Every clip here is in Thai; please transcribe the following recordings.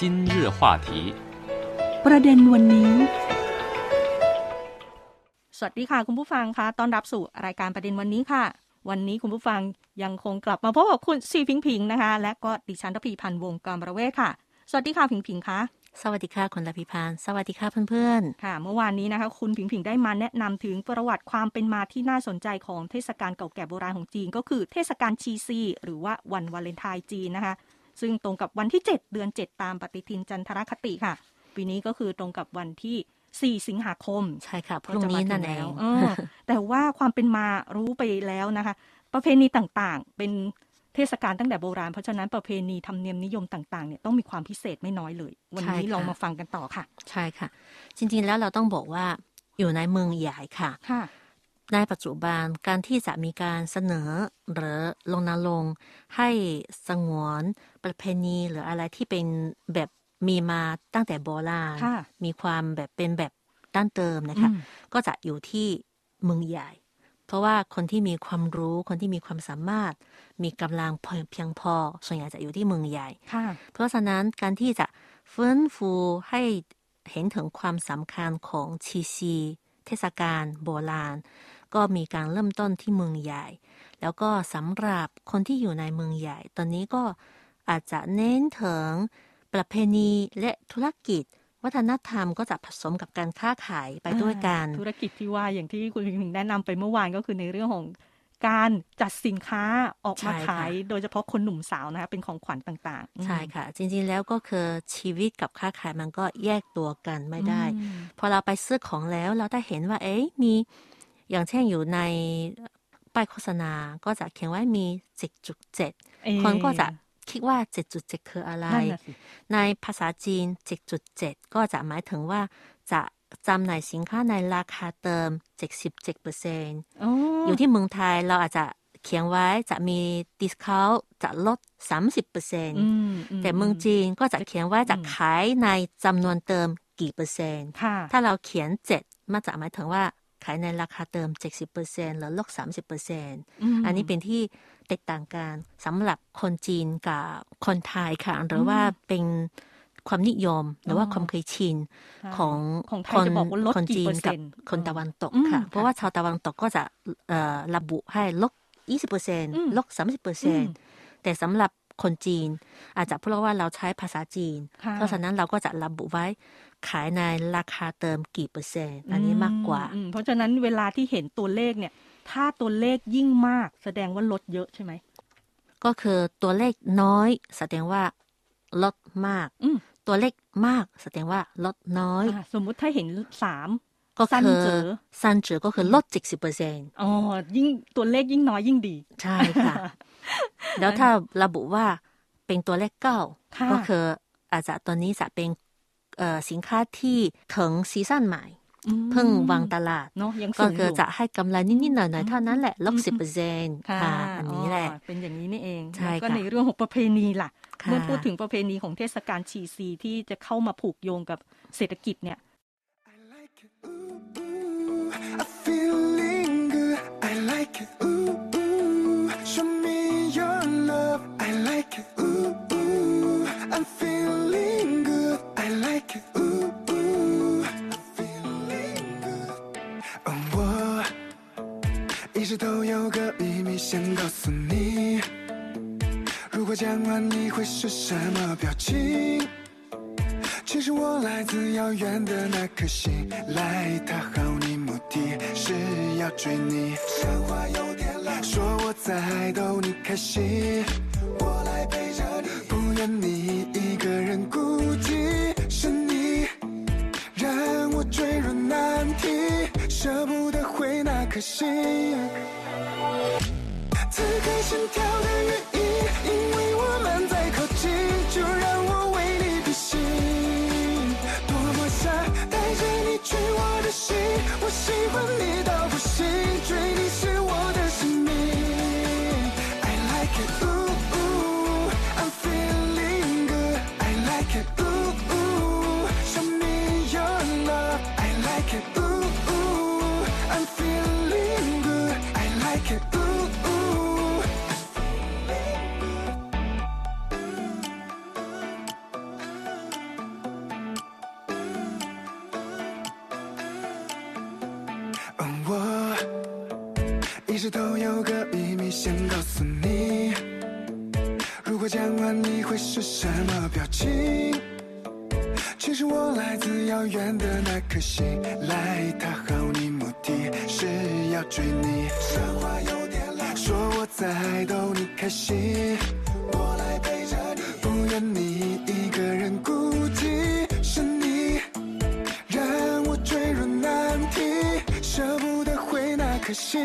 今日话题ประเด็นวันนี้ สวัสดีค่ะ คุณผู้ฟังคะต้อนรับสู่รายการประเด็นวันนี้ค่ะ วันนี้คุณผู้ฟังยังคงกลับมาพบกับคุณซีพิงพิงนะคะ และก็ดิฉันทพีพันธ์วงศ์กรประเวศค่ะ สวัสดีค่ะพิงพิงคะ สวัสดีค่ะคุณลพิพานสวัสดีค่ะเพื่อนค่ะ เมื่อวานนี้นะคะ คุณพิงพิงได้มาแนะนำถึงประวัติความเป็นมาที่น่าสนใจของเทศกาลเก่าแก่โบราณของจีน ก็คือเทศกาลชีซี หรือว่าวันวาเลนไทน์จีนนะคะ ซึ่งตรงกับวันที่ 7 เดือน 7 ตามปฏิทินจันทรคติค่ะ ปีนี้ก็คือตรงกับวันที่ 4 สิงหาคมๆใช่ค่ะพรุ่งนี้นั่นเองเออแต่ว่าความเป็นมารู้ไปแล้วนะคะ ประเพณีต่างๆ เป็น เทศกาลตั้งแต่โบราณ เพราะฉะนั้นประเพณีธรรมเนียมนิยมต่างๆเนี่ยต้องมีความพิเศษไม่น้อยเลย วันนี้ใช่ค่ะลองมาฟังกันต่อค่ะ ใช่ค่ะ จริงๆแล้วเราต้องบอกว่าอยู่ในเมืองใหญ่ค่ะค่ะในปัจจุบันการที่จะมีการเสนอหรือลงนลงค์ให้สงวนประเพณีหรืออะไรที่เป็นแบบมีมาตั้งแต่โบราณค่ะมีความแบบเป็นแบบดั้นเดิมนะคะอืมก็จะอยู่ที่เมืองใหญ่ เพราะว่าคนที่มีความรู้คนที่มีความสามารถ มีกำลังเพียงพอ ส่วนใหญ่จะอยู่ที่เมืองใหญ่ค่ะเพราะฉะนั้นการที่จะฟื้นฟูให้เห็นถึงความสำคัญของชีซีเทศกาลโบราณ ก็มีการเริ่มต้นที่เมืองใหญ่ แล้วก็สำหรับคนที่อยู่ในเมืองใหญ่ ตอนนี้ก็อาจจะเน้นถึงประเพณีและธุรกิจ วัฒนธรรมก็จะผสมกับการค้าขายไปด้วยกัน ธุรกิจที่ว่าอย่างที่คุณพิงพิงแนะนำไปเมื่อวานก็คือในเรื่องของการจัดสินค้าออกมาใช่ค่ะขาย โดยเฉพาะคนหนุ่มสาวนะคะเป็นของขวัญต่างๆ ใช่ค่ะ จริงๆแล้วก็คือชีวิตกับค้าขายมันก็แยกตัวกันไม่ได้อืมพอเราไปซื้อของแล้วเราได้เห็นว่า เอ๊ะมีอย่างเช่นอยู่ในป้ายโฆษณาก็จะเขียนไว้มี 7.7เอ่อคนก็จะ คิดว่า 7.7 คืออะไรนั่นน่ะสิในภาษาจีน 7.7 ก็จะหมายถึงว่าจะจำหน่ายสินค้าในราคาเติม 77%อ๋ออยู่ที่เมืองไทยเราอาจจะเขียนไว้จะมีdiscount จะลด 30%อืมแต่เมืองจีนก็จะเขียนว่าจะอืมขายในจำนวนเต็มกี่เปอร์เซ็นต์ค่ะถ้าเราเขียนเจ็ดมันจะหมายถึงว่า ขายในราคาเต็ม 70%หรือลด30%มอันนี้เป็นที่แตกต่างกันสำหรับคนจีนกับคนไทยค่ะ หรือว่าเป็นความนิยมหรือว่าอ๋อความเคยชินใช่ของของไทคยนจะบอกว่าลดคนกี่จีเปอนร์กัเซ็บนต์คนตะวันตกอืมค่ะค่ะ เพราะว่าชาวตะวันตกก็จะเอ่อระบุให้ลดอืม20%ลด 30%แต่สำหรับคนจีน อาจจะเพราะว่าเราใช้ภาษาจีนค่ะเพราะฉะนั้นเราก็จะระบุไว้ ขายในราคาเติมกี่เปอร์เซ็นต์อันนี้มากกว่าอืมเพราะฉะนั้นเวลาที่เห็นตัวเลขเนี่ย ถ้าตัวเลขยิ่งมาก แสดงว่าลดเยอะใช่ไหม ก็คือตัวเลขน้อย แสดงว่าลดมากอืมตัวเลขมาก แสดงว่าลดน้อยอะสมมุติถ้าเห็นสามก็สั้นคือเจ๋อสั้นเจอก็คือลดจิกสิบเปอร์เซ็นต์อ๋อ ยิ่งตัวเลขยิ่งน้อยยิ่งดี ใช่ค่ะ แล้วถ้าระบุว่าเป็นตัวเลขเก้าค่ะก็คืออาจจะตัวนี้จะเป็นเอ่อ สินค้าที่ถึงซีซั่นใหม่อืมเพิ่งวางตลาดเนาะยังก็สูงอคือยู่จะให้กำไรนิดๆหน่อยๆเท่านั้นแหละลบอืมสิบเปอร์เซ็นต์ค่ะค่ะอันนี้แหละอ๋อเป็นอย่างนี้นี่เองใช่แล้วก็ค่ะในเรื่องของประเพณีล่ะค่ะเมื่อพูดถึงประเพณีของเทศกาลชีซีที่จะเข้ามาผูกโยงกับเศรษฐกิจเนี่ย 都有个秘密想告诉你。如果讲完，你会是什么表情？其实我来自遥远的那颗星，来讨好你，目的是要追你。说话有点老，说我在逗你开心，我来陪着你，不愿你 Attention, 可惜，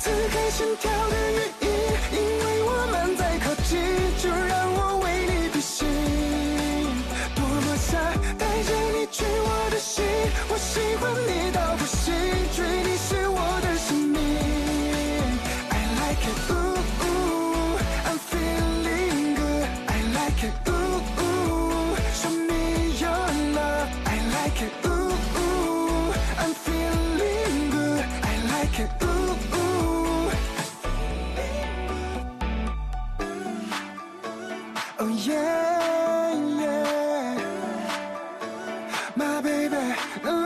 此刻心跳的。Oh.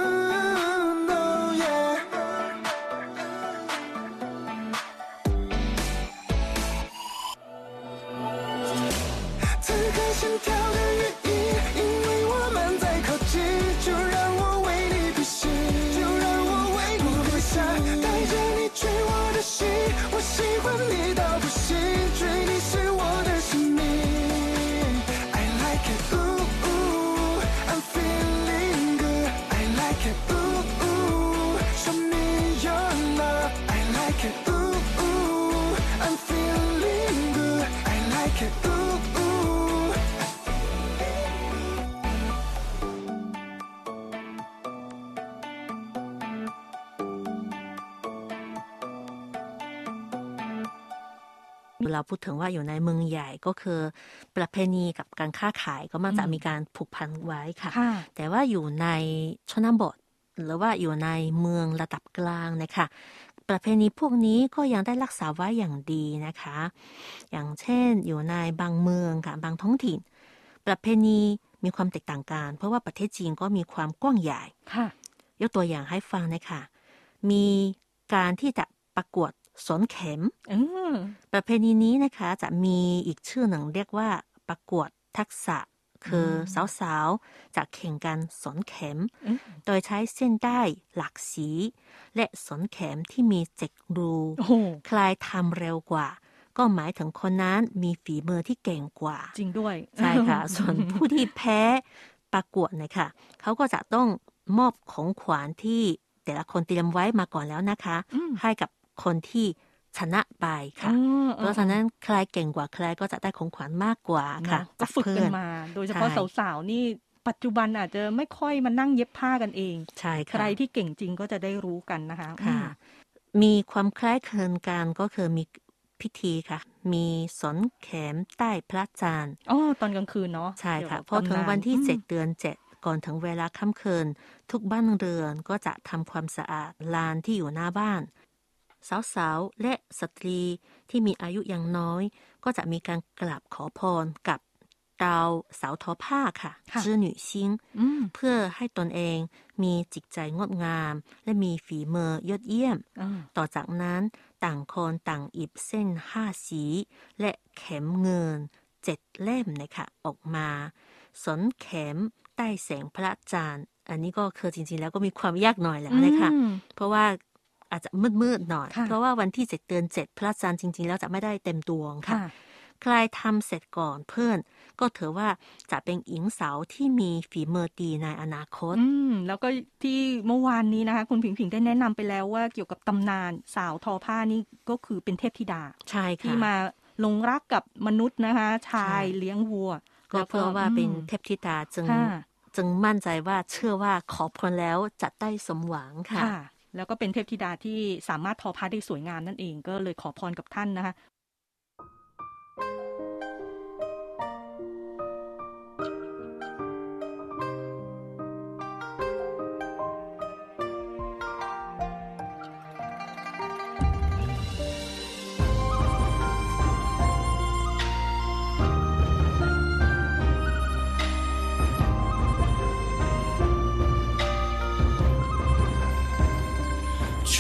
เราพูดถึงว่าอยู่ในเมืองใหญ่ก็คือ ประเพณีกับการค้าขายก็มักจะอืมมีการผูกพันไว้ค่ะค่ะ แต่ว่าอยู่ในชนบท หรือว่าอยู่ในเมืองระดับกลางนะคะประเพณีพวกนี้ก็ยังได้รักษาไว้อย่างดีนะคะ อย่างเช่นอยู่ในบางเมืองค่ะบางท้องถิ่น ประเพณีมีความแตกต่างกัน เพราะว่าประเทศจีนก็มีความกว้างใหญ่ค่ะ ยกตัวอย่างให้ฟังนะคะ มีการที่จะประกวด สนเข็มอืมประเพณีนี้นะคะจะมีอีกชื่อหนึ่งเรียกว่าประกวดทักษะ คืออสาวๆจะแข่งกันสนเข็มอืมโดยใช้เส้นได้หลากสี และสนเข็มที่มีเจ็ดรูโอ้โหใครทำเร็วกว่า ก็หมายถึงคนนั้นมีฝีมือที่เก่งกว่า จริงด้วย ใช่ค่ะ ส่วนผู้ที่แพ้ประกวดเนี่ยค่ะเขาก็จะต้องมอบของขวัญที่แต่ละคนเตรียมไว้มาก่อนแล้วนะคะอืมให้กับ คนที่ชนะไปค่ะอืมเพราะฉะนั้นใครเก่งกว่าใครก็จะได้ของขวัญมากกว่าค่ะเนอะก็ฝึกจากันเพื่อมา โดยเฉพาะใช่สาวๆนี่ปัจจุบันอาจจะไม่ค่อยมานั่งเย็บผ้ากันเองใช่ใคค่ะรที่เก่งจริงก็จะได้รู้กันนะคะค่ะอืมมีความคล้ายคลึงกันก็คือมีพิธีค่ะ มีสนเข็มใต้พระจันทร์อ๋อตอนกลางคืนเนาะใช่ค่ะเกี่ยวพอกับถึงตำาวันที่อืมเจ็ดเดือนเจ็ดก่อนถึงเวลาค่ำคืน ทุกบ้านเรือนก็จะทำความสะอาดลานที่อยู่หน้าบ้าน สาวๆ และสตรีที่มีอายุยังน้อย ก็จะมีการกราบขอพรกับดาวสาวทอผ้าค่ะค่ะชื่อหนุ่ยซิงอืมเพื่อให้ตนเองมีจิตใจงดงาม และมีฝีมือยอดเยี่ยมอ่าต่อจากนั้นต่างคนต่างอิบเส้นห้าสี และเข็มเงินเจ็ดเล่มนะคะออกมา สนเข็มใต้แสงพระจันทร์อันนี้ก็คือจริงๆแล้วก็มีความยากหน่อยแล้วนะคะอืมเพราะว่า อาจจะมืดๆหน่อยค่ะเพราะว่าวันที่เจ็ดเดือนเจ็ดพระจันทร์จริง ๆ แล้วจะไม่ได้เต็มดวงค่ะค่ะใครทำเสร็จก่อนเพื่อน ก็ถือว่าจะเป็นหญิงสาวที่มีฝีมือดีในอนาคต อืมแล้วก็ที่เมื่อวานนี้นะคะ คุณผิงผิงได้แนะนำไปแล้วว่าเกี่ยวกับตำนานสาวทอผ้านี่ก็คือเป็นเทพธิดาใช่ค่ะที่มาหลงรักกับมนุษย์นะคะ ชายใช่เลี้ยงวัว ก็เพราะว่าเป็นอืมเทพธิดาจึงค่ะจึงมั่นใจว่าเชื่อว่าขอพรแล้วจะได้สมหวังค่ะค่ะ แล้วก็เป็นเทพธิดาที่สามารถทอผ้าได้สวยงามนั่นเอง ก็เลยขอพรกับท่านนะคะ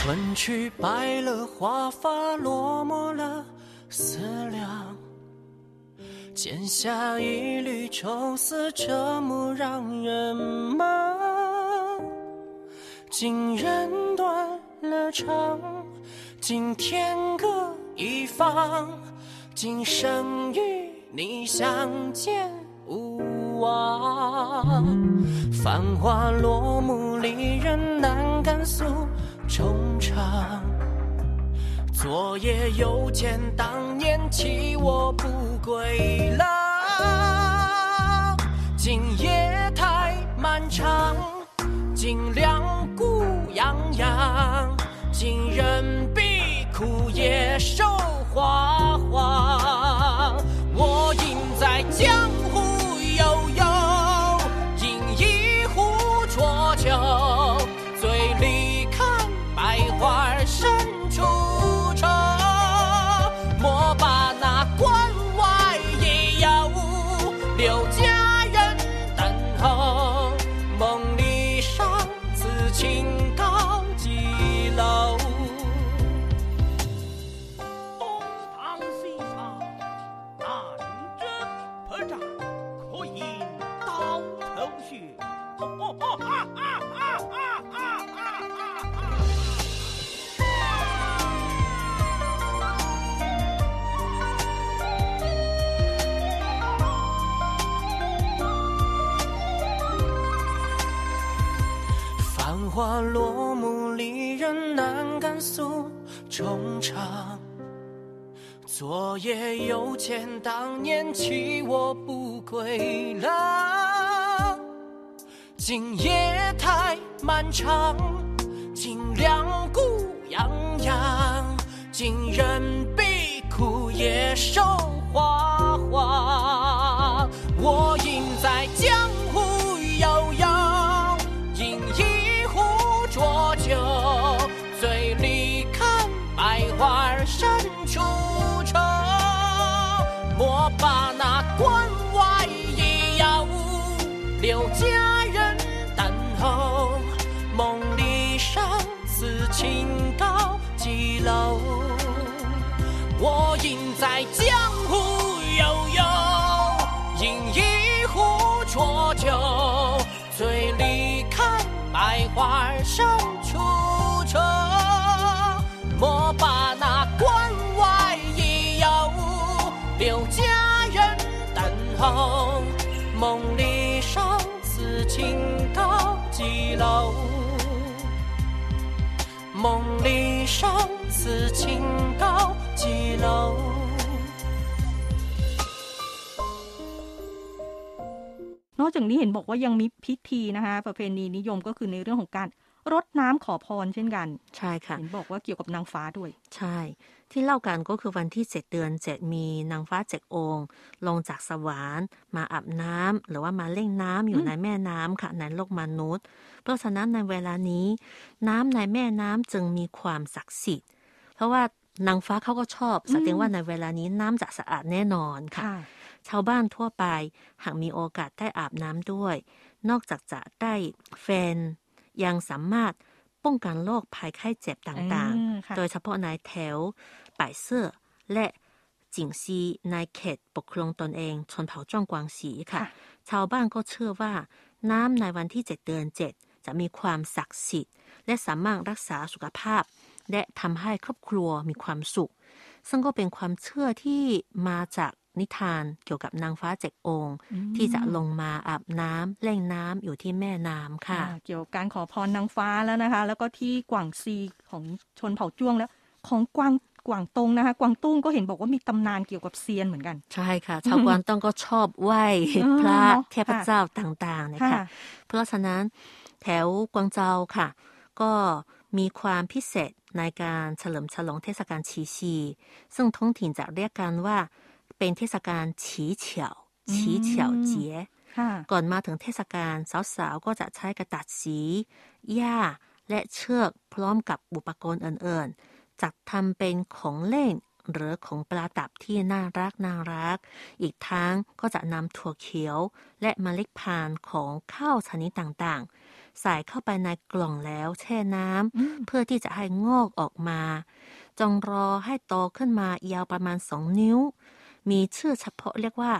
春去白了华发，落寞了思量。剪下一缕愁丝，折磨让人忙。今人断了肠，今天各一方。今生与你相见无望。繁华落幕，离人难敢诉衷肠。昨夜又见当年弃我不归郎。今夜太漫长，今两孤洋洋，今人比枯叶瘦花黄。昨夜又见当年弃我不归郎。今夜太漫长，今两孤洋洋，今人必苦也受荒高几楼？梦里上此情高几楼？ นอกจากนี้เห็นบอกว่ายังมีพิธีนะคะ ประเพณีนิยมก็คือในเรื่องของการรดน้ำขอพรเช่นกัน ใช่ค่ะ เห็นบอกว่าเกี่ยวกับนางฟ้าด้วย ใช่ ที่เล่ากันก็คือวันที่เจ็ดเดือนเจ็ดมีนางฟ้าเจ็ดองค์ ลงจากสวรรค์มาอาบน้ำหรือว่ามาเล่นน้ำอยู่ในแม่น้ำค่ะในโลกมนุษย์ เพราะฉะนั้นในเวลานี้ น้ำในแม่น้ำจึงมีความศักดิ์สิทธิ์ เพราะว่านางฟ้าเขาก็ชอบแสดงว่าในเวลานี้น้ำจะสะอาดแน่นอนค่ะค่ะ ชาวบ้านทั่วไปหากมีโอกาสได้อาบน้ำด้วย นอกจากจะได้แฟนยังสามารถ ป้องกันโรคภัยไข้เจ็บต่างอืมค่ะๆโดยเฉพาะในแถวป่ายเสื้อและจิงซีในเขตปกครองตนเองชนเผ่าจ้องกวางสีค่ะค่ะ ชาวบ้านก็เชื่อว่าน้ำในวันที่เจ็ดเดือนเจ็ดจะมีความศักดิ์สิทธิ์ และสามารถรักษาสุขภาพ และทำให้ครอบครัวมีความสุข ซึ่งก็เป็นความเชื่อที่มาจาก นิทานเกี่ยวกับนางฟ้าเจ็ดองค์ ที่จะลงมาอาบน้ำเล่นน้ำอยู่ที่แม่น้ำค่ะอ่าเกี่ยวกับการขอพรนางฟ้าแล้วนะคะ แล้วก็ที่กวางซีของชนเผ่าจ้วงแล้ว ของกวางกวางตงนะคะ กวางตุ้งก็เห็นบอกว่ามีตำนานเกี่ยวกับเซียนเหมือนกัน ใช่ค่ะ ชาวกวางต้องก็ชอบไหว้อ๋อพระเนอะเทพเจ้าต่างๆนะคะค่ะเพราะฉะนั้นแถวกวางเจาค่ะ ก็มีความพิเศษในการเฉลิมฉลองเทศกาลฉีชี ซึ่งท้องถิ่นจะเรียกกันว่า เป็นเทศกาลฉีเฉียวฉีเฉียวเจี๋ยค่ะก่อนมาถึงเทศกาลสาวๆก็จะใช้กระดาษสีหญ้าและเชือกพร้อมกับอุปกรณ์อื่นๆจัดทำเป็นของเล่นหรือของประดับที่น่ารักน่ารัก อีกทั้งก็จะนำถั่วเขียว และเมล็ดพันธุ์ของข้าวชนิดต่างๆ ใส่เข้าไปในกล่องแล้วแช่น้ำอืมเพื่อที่จะให้งอกออกมา จงรอให้โตขึ้นมายาวประมาณสองนิ้ว มีชื่อเฉพาะเรียกว่า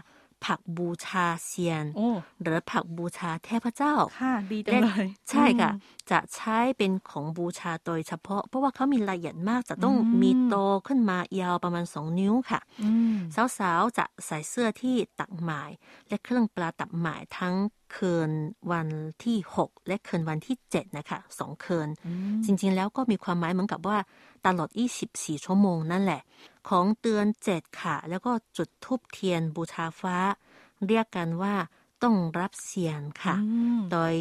ผักบูชาเซียนโอ้หรือผักบูชาเทพเจ้า ค่ะ ดีจังเลย ใช่ค่ะอืมจะใช้เป็นของบูชาโดยเฉพาะ เพราะว่าเขามีละเอียดมากจะต้องอืมมีโตขึ้นมายาวประมาณสองนิ้วค่ะอืมสาวๆ จะใส่เสื้อที่ตักหมาย และเครื่องประดับหมายทั้งคืนวันที่ 6 และคืนวันที่ 7 นะคะสองคืนอืมจริงๆแล้วก็มีความหมายเหมือนกับว่าตลอด 24 ชั่วโมงนั่นแหละ ของเตือน7ค่ะ แล้วก็จุดทูบเทียนบูชาฟ้า เรียกกันว่าต้องรับเสียนค่ะอืมโดย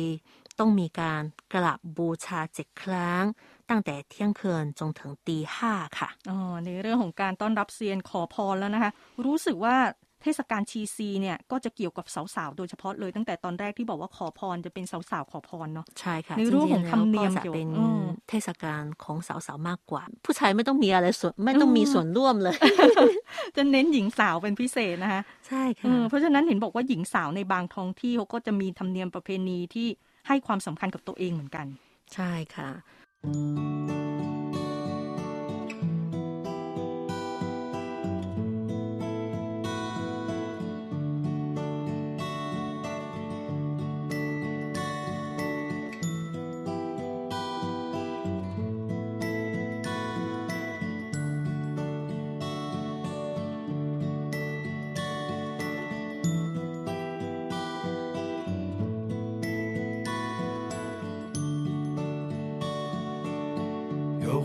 ต้องมีการกราบบูชาเจ็ดครั้ง ตั้งแต่เที่ยงคืนจนถึงตีห้าค่ะอ๋อในเรื่องของการต้อนรับเซียนขอพรแล้วนะคะ รู้สึกว่า เทศกาลชีซีเนี่ยก็จะเกี่ยวกับสาวๆ โดยเฉพาะเลยตั้งแต่ตอนแรกที่บอกว่าขอพรจะเป็นสาวๆ ขอพรเนาะใช่ค่ะในเรื่องของธรรมเนียมจงๆแล้วก็จะเป็นเกี่ยวอืมเทศกาลของสาวๆ มากกว่า ผู้ชายไม่ต้องมีอะไรส่วนไม่ต้องมีส่วนร่วมเลย จะเน้นหญิงสาวเป็นพิเศษนะคะใช่เอค่ะอเพราะฉะนั้นเห็นบอกว่าหญิงสาวในบางท้องที่เขาก็จะมีธรรมเนียมประเพณีที่ให้ความสำคัญกับตัวเองเหมือนกัน ใช่ค่ะ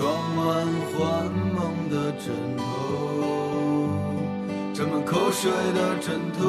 装满幻梦的枕头，沾满口水的枕头。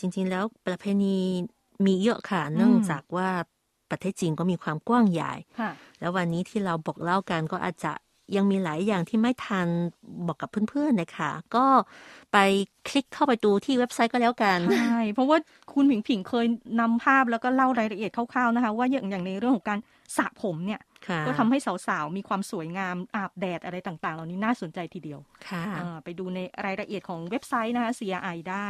จริง ๆ แล้วประเพณีมีเยอะค่ะเนื่องจากว่าประเทศจีนก็มีความกว้างใหญ่ค่ะแล้ววันนี้ที่เราบอกเล่ากันก็อาจจะยังมีหลายอย่างที่ไม่ทันบอกกับเพื่อนๆนะคะก็ไปคลิกเข้าไปดูที่เว็บไซต์ก็แล้วกัน ใช่ เพราะว่าคุณผิงผิงเคยนำภาพแล้วก็เล่ารายละเอียดคร่าวๆนะคะ ว่าอย่างอย่างในเรื่องของการสระผมเนี่ยค่ะก็ทำให้สาวๆ มีความสวยงามอาบแดดอะไรต่างๆ เหล่านี้น่าสนใจทีเดียว ค่ะอ่าไปดูในรายละเอียดของเว็บไซต์นะคะ CRI ได้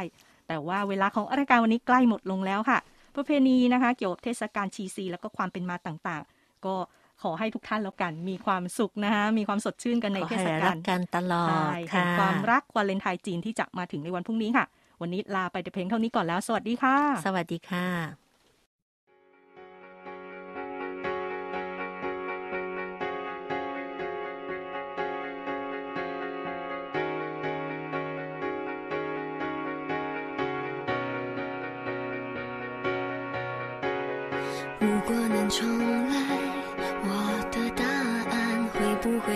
แต่ว่าเวลาของรายการวันนี้ใกล้หมดลงแล้วค่ะ ประเพณีนะคะ เกี่ยวกับเทศกาลชีซี แล้วก็ความเป็นมาต่างๆ ก็ขอให้ทุกท่านแล้วกันมีความสุขนะคะมีความสดชื่นกันในขอเทให้ศรักาลกกันตลอใช่ดแห่งค่ะความรักวาเลนไทน์จีนที่จะมาถึงในวันพรุ่งนี้ค่ะ วันนี้ลาไปแต่เพียงเท่านี้ก่อนแล้ว สวัสดีค่ะ สวัสดีค่ะ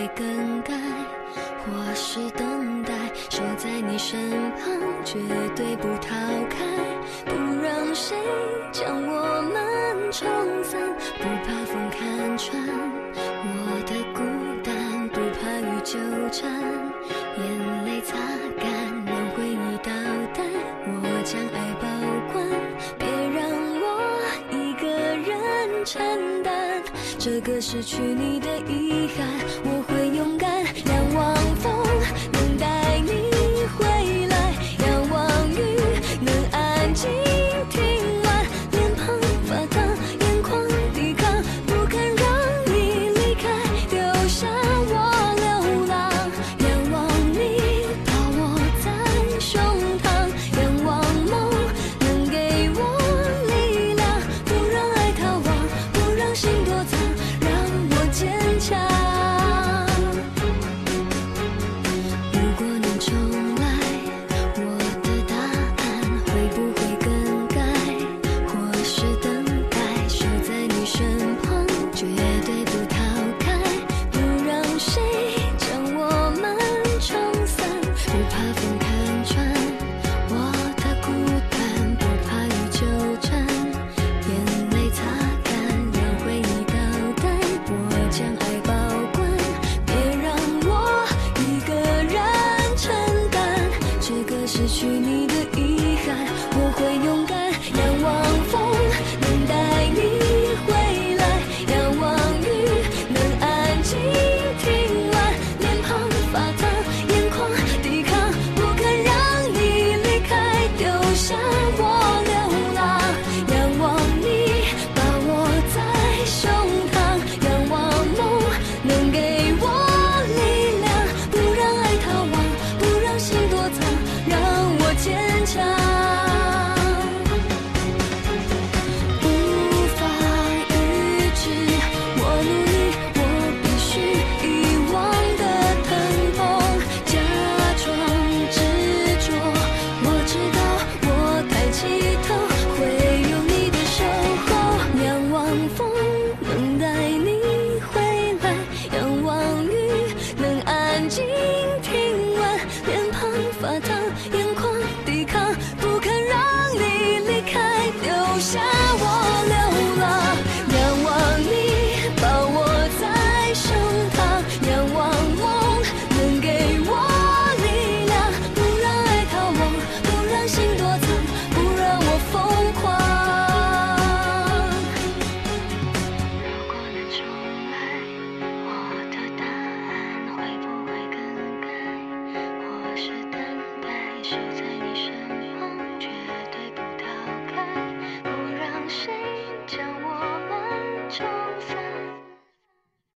会更改？或是等待，守在你身旁，绝对不逃开，不让谁将我们冲散，不怕风看穿我的孤单，不怕雨纠缠，眼泪擦干，让回忆倒带，我将爱保管，别让我一个人承担这个失去你的遗憾，我。